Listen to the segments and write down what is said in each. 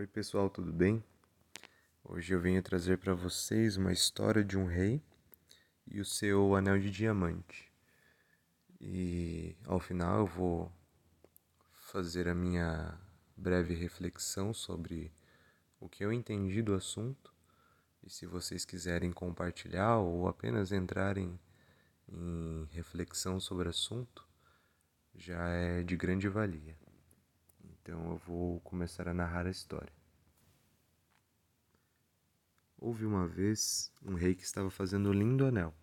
Oi, pessoal, tudo bem? Hoje eu venho trazer para vocês uma história de um rei e o seu anel de diamante. E ao final eu vou fazer a minha breve reflexão sobre o que eu entendi do assunto. E se vocês quiserem compartilhar ou apenas entrarem em reflexão sobre o assunto, já é de grande valia. Então eu vou começar a narrar a história. Houve uma vez um rei que estava fazendo um lindo anel.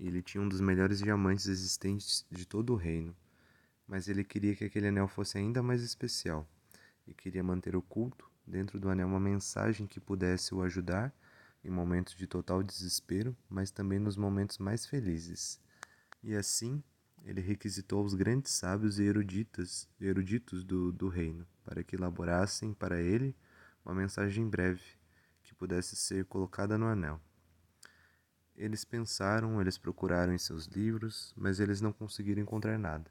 Ele tinha um dos melhores diamantes existentes de todo o reino. Mas ele queria que aquele anel fosse ainda mais especial e queria manter oculto dentro do anel uma mensagem que pudesse o ajudar em momentos de total desespero, mas também nos momentos mais felizes. E assim ele requisitou os grandes sábios e eruditas, eruditos do, do reino para que elaborassem para ele uma mensagem breve que pudesse ser colocada no anel. Eles pensaram, eles procuraram em seus livros, mas eles não conseguiram encontrar nada.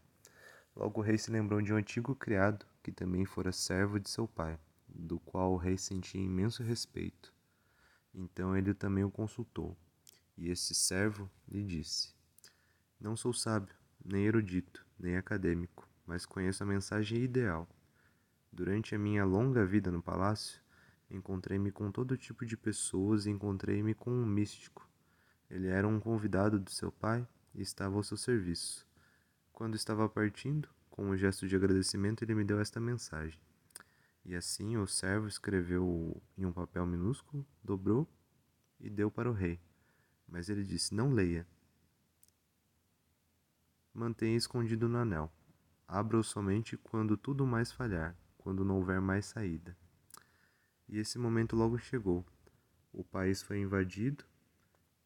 Logo o rei se lembrou de um antigo criado que também fora servo de seu pai, do qual o rei sentia imenso respeito. Então ele também o consultou, e esse servo lhe disse: Não sou sábio, nem erudito, nem acadêmico, mas conheço a mensagem ideal. Durante a minha longa vida no palácio, encontrei-me com todo tipo de pessoas e encontrei-me com um místico. Ele era um convidado do seu pai e estava ao seu serviço. Quando estava partindo, com um gesto de agradecimento, ele me deu esta mensagem. E assim o servo escreveu em um papel minúsculo, dobrou e deu para o rei. Mas ele disse: Não leia, mantenha escondido no anel. Abra-o somente quando tudo mais falhar, quando não houver mais saída. E esse momento logo chegou. O país foi invadido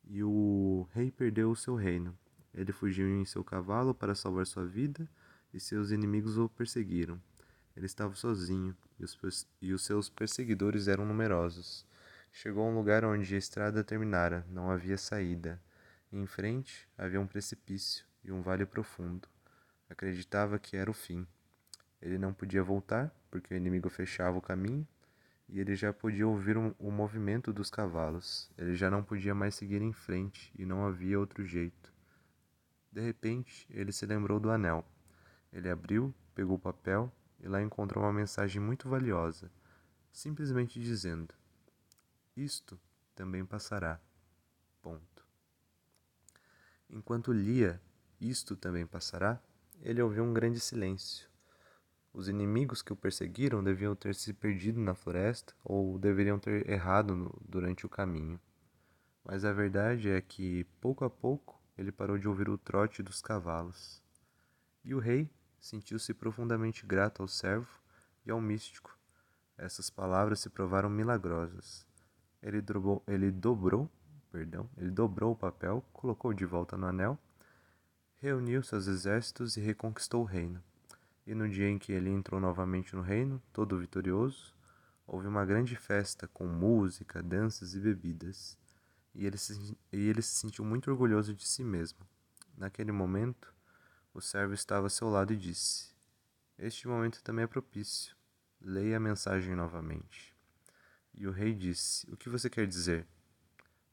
e o rei perdeu o seu reino. Ele fugiu em seu cavalo para salvar sua vida e seus inimigos o perseguiram. Ele estava sozinho e os, e os seus perseguidores eram numerosos. Chegou a um lugar onde a estrada terminara, não havia saída. Em frente havia um precipício e um vale profundo. Acreditava que era o fim. Ele não podia voltar, porque o inimigo fechava o caminho, e ele já podia ouvir o movimento dos cavalos. Ele já não podia mais seguir em frente, e não havia outro jeito. De repente, ele se lembrou do anel. Ele abriu, pegou o papel e lá encontrou uma mensagem muito valiosa, simplesmente dizendo: Isto também passará. Ponto. Enquanto lia, isto também passará, ele ouviu um grande silêncio. Os inimigos que o perseguiram deviam ter se perdido na floresta ou deveriam ter errado no, durante o caminho. Mas a verdade é que, pouco a pouco, ele parou de ouvir o trote dos cavalos. E o rei sentiu-se profundamente grato ao servo e ao místico. Essas palavras se provaram milagrosas. Ele dobrou, ele dobrou, perdão, ele dobrou o papel, colocou de volta no anel reuniu seus exércitos e reconquistou o reino. E no dia em que ele entrou novamente no reino, todo vitorioso, houve uma grande festa com música, danças e bebidas. E ele se, e ele se sentiu muito orgulhoso de si mesmo. Naquele momento, o servo estava a seu lado e disse: Este momento também é propício. Leia a mensagem novamente. E o rei disse: O que você quer dizer?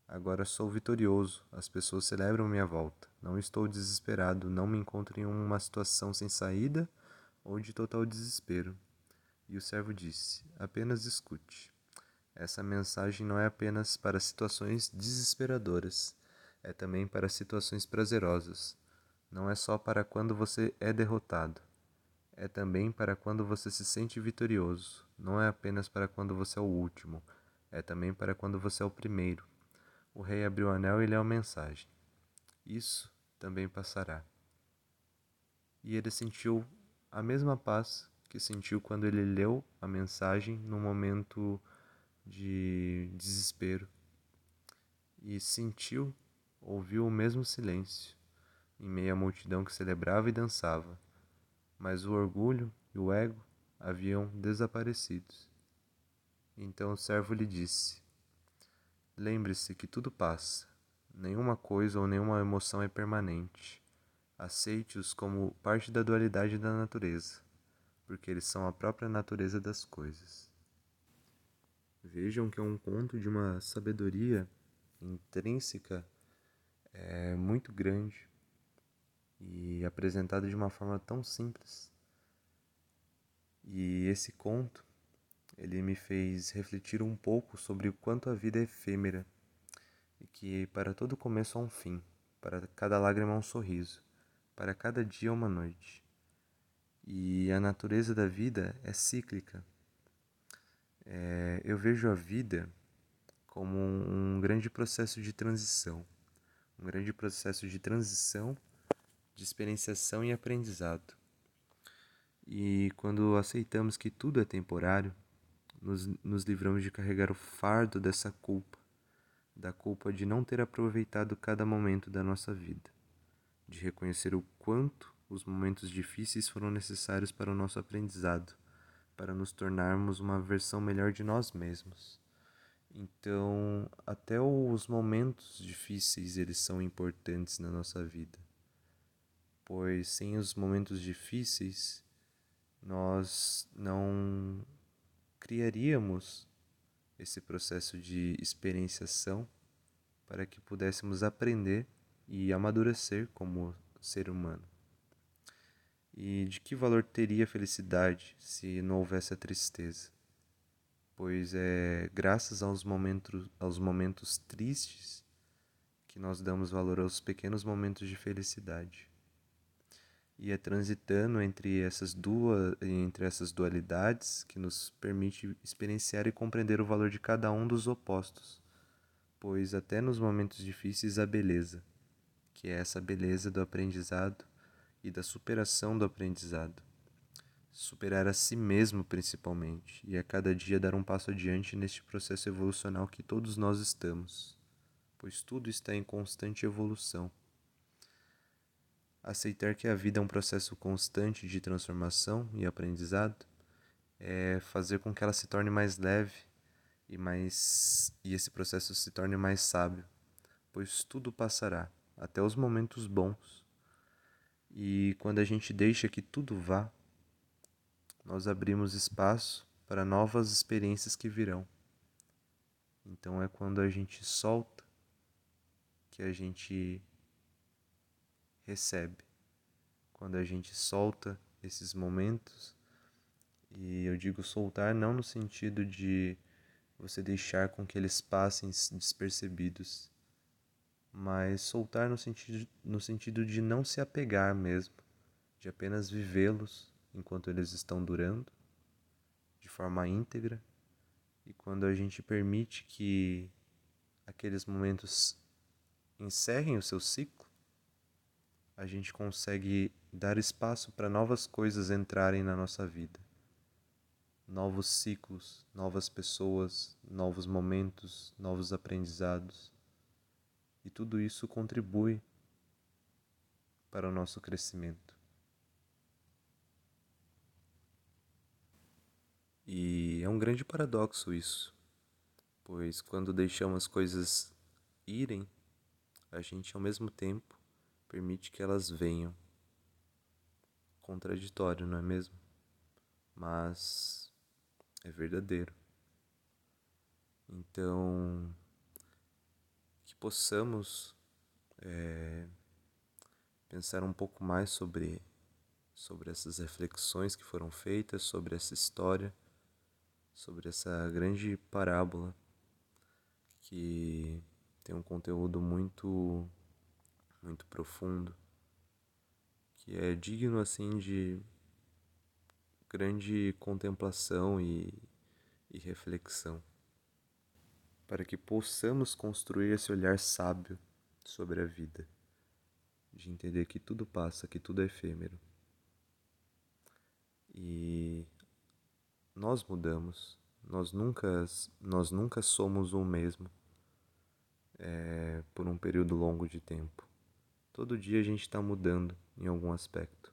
Agora sou vitorioso, as pessoas celebram minha volta. Não estou desesperado, não me encontro em uma situação sem saída ou de total desespero. E o servo disse: Apenas escute. Essa mensagem não é apenas para situações desesperadoras, é também para situações prazerosas. Não é só para quando você é derrotado, é também para quando você se sente vitorioso. Não é apenas para quando você é o último, é também para quando você é o primeiro. O rei abriu o anel e leu a mensagem. Isso também passará. E ele sentiu a mesma paz que sentiu quando ele leu a mensagem no momento de desespero. E sentiu, ouviu o mesmo silêncio em meio à multidão que celebrava e dançava, mas o orgulho e o ego haviam desaparecido. Então o servo lhe disse: Lembre-se que tudo passa. Nenhuma coisa ou nenhuma emoção é permanente. Aceite-os como parte da dualidade da natureza, porque eles são a própria natureza das coisas. Vejam que é um conto de uma sabedoria intrínseca é, muito grande e apresentado de uma forma tão simples. E esse conto, ele me fez refletir um pouco sobre o quanto a vida é efêmera e que para todo começo há um fim, para cada lágrima há um sorriso, para cada dia uma noite. E a natureza da vida é cíclica. É, eu vejo a vida como um, grande processo de transição, um grande processo de transição, de experienciação e aprendizado. E quando aceitamos que tudo é temporário, nos, nos livramos de carregar o fardo dessa culpa, da culpa de não ter aproveitado cada momento da nossa vida, de reconhecer o quanto os momentos difíceis foram necessários para o nosso aprendizado, para nos tornarmos uma versão melhor de nós mesmos. Então, até os momentos difíceis eles são importantes na nossa vida. Pois sem os momentos difíceis, nós não criaríamos esse processo de experienciação para que pudéssemos aprender e amadurecer como ser humano. E de que valor teria a felicidade se não houvesse a tristeza? Pois é graças aos momentos, aos momentos tristes que nós damos valor aos pequenos momentos de felicidade. E é transitando entre essas duas, entre essas dualidades que nos permite experienciar e compreender o valor de cada um dos opostos, pois até nos momentos difíceis há beleza, que é essa beleza do aprendizado e da superação do aprendizado. Superar a si mesmo, principalmente, e a cada dia dar um passo adiante neste processo evolucional que todos nós estamos, pois tudo está em constante evolução. Aceitar que a vida é um processo constante de transformação e aprendizado é fazer com que ela se torne mais leve e mais e esse processo se torne mais sábio, pois tudo passará, até os momentos bons e quando a gente deixa que tudo vá, nós abrimos espaço para novas experiências que virão. Então é quando a gente solta que a gente recebe. Quando a gente solta esses momentos, e eu digo soltar não no sentido de você deixar com que eles passem despercebidos, mas soltar no sentido, no sentido de não se apegar mesmo, de apenas vivê-los enquanto eles estão durando, de forma íntegra, e quando a gente permite que aqueles momentos encerrem o seu ciclo, a gente consegue dar espaço para novas coisas entrarem na nossa vida. Novos ciclos, novas pessoas, novos momentos, novos aprendizados. E tudo isso contribui para o nosso crescimento. E é um grande paradoxo isso, pois quando deixamos as coisas irem, a gente ao mesmo tempo permite que elas venham. Contraditório, não é mesmo? Mas é verdadeiro. Então, possamos é, pensar um pouco mais sobre, sobre essas reflexões que foram feitas, sobre essa história, sobre essa grande parábola que tem um conteúdo muito, muito profundo, que é digno assim de grande contemplação e, e reflexão para que possamos construir esse olhar sábio sobre a vida, de entender que tudo passa, que tudo é efêmero. E nós mudamos, nós nunca, nós nunca somos o mesmo é, por um período longo de tempo. Todo dia a gente está mudando em algum aspecto.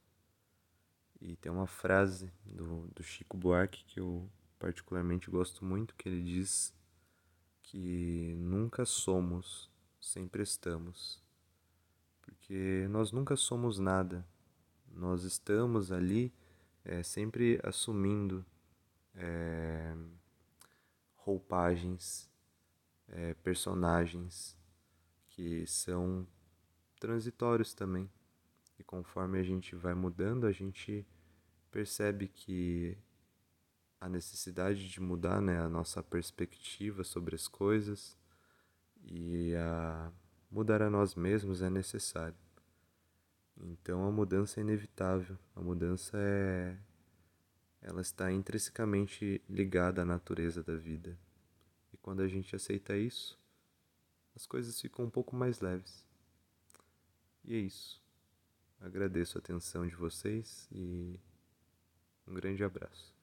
E tem uma frase do, do Chico Buarque que eu particularmente gosto muito, que ele diz que nunca somos, sempre estamos. Porque nós nunca somos nada. Nós estamos ali é, sempre assumindo é, roupagens, é, personagens que são transitórios também. E conforme a gente vai mudando, a gente percebe que a necessidade de mudar né, a nossa perspectiva sobre as coisas e a mudar a nós mesmos é necessário. Então a mudança é inevitável, a mudança é ela está intrinsecamente ligada à natureza da vida. E quando a gente aceita isso, as coisas ficam um pouco mais leves. E é isso. Agradeço a atenção de vocês e um grande abraço.